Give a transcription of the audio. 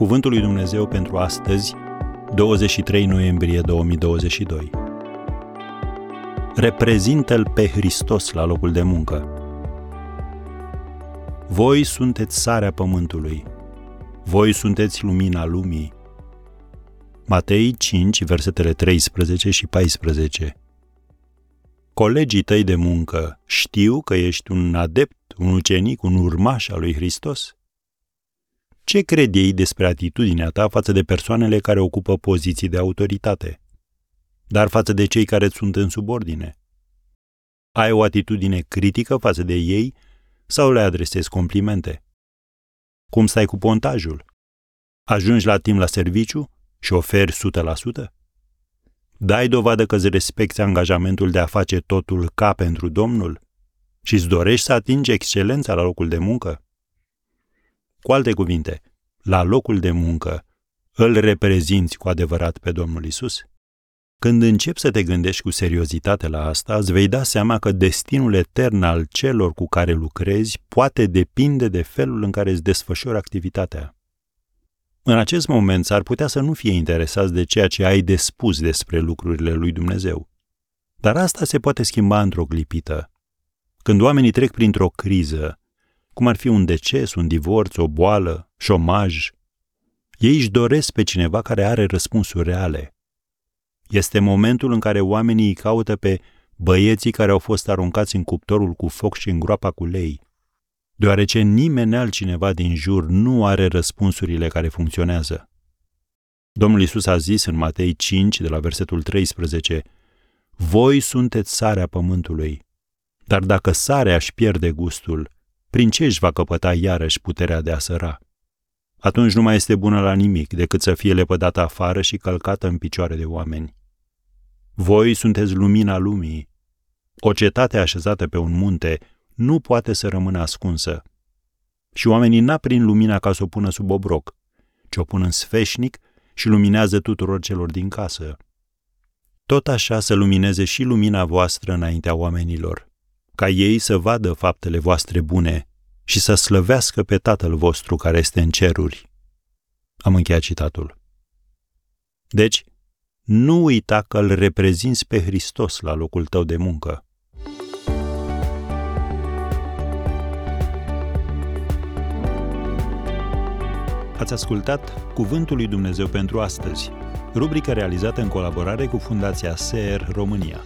Cuvântul lui Dumnezeu pentru astăzi, 23 noiembrie 2022. Reprezintă-L pe Hristos la locul de muncă. Voi sunteți sarea pământului. Voi sunteți lumina lumii. Matei 5, versetele 13 și 14. Colegii tăi de muncă știu că ești un adept, un ucenic, un urmaș al lui Hristos? Ce cred ei despre atitudinea ta față de persoanele care ocupă poziții de autoritate? Dar față de cei care sunt în subordine? Ai o atitudine critică față de ei sau le adresezi complimente? Cum stai cu pontajul? Ajungi la timp la serviciu și oferi 100%? Dai dovadă că îți respecti angajamentul de a face totul ca pentru Domnul? Și îți dorești să atingi excelența la locul de muncă? Cu alte cuvinte, la locul de muncă, îl reprezinți cu adevărat pe Domnul Isus? Când începi să te gândești cu seriozitate la asta, îți vei da seama că destinul etern al celor cu care lucrezi poate depinde de felul în care îți desfășori activitatea. În acest moment s-ar putea să nu fie interesați de ceea ce ai de spus despre lucrurile lui Dumnezeu. Dar asta se poate schimba într-o clipită. Când oamenii trec printr-o criză, cum ar fi un deces, un divorț, o boală, șomaj, ei își doresc pe cineva care are răspunsuri reale. Este momentul în care oamenii îi caută pe băieții care au fost aruncați în cuptorul cu foc și în groapa cu lei, deoarece nimeni altcineva din jur nu are răspunsurile care funcționează. Domnul Isus a zis în Matei 5, de la versetul 13, Voi sunteți sarea pământului, dar dacă sarea își pierde gustul, prin ce își va căpăta iarăși puterea de a săra? Atunci nu mai este bună la nimic decât să fie lepădată afară și călcată în picioare de oameni. Voi sunteți lumina lumii. O cetate așezată pe un munte nu poate să rămână ascunsă. Și oamenii n-aprind lumina ca să o pună sub obroc, ci o pun în sfeșnic și luminează tuturor celor din casă. Tot așa să lumineze și lumina voastră înaintea oamenilor, ca ei să vadă faptele voastre bune și să slăvească pe Tatăl vostru care este în ceruri. Am încheiat citatul. Deci, nu uita că îl reprezinți pe Hristos la locul tău de muncă. Ați ascultat Cuvântul lui Dumnezeu pentru astăzi, rubrica realizată în colaborare cu Fundația SER România.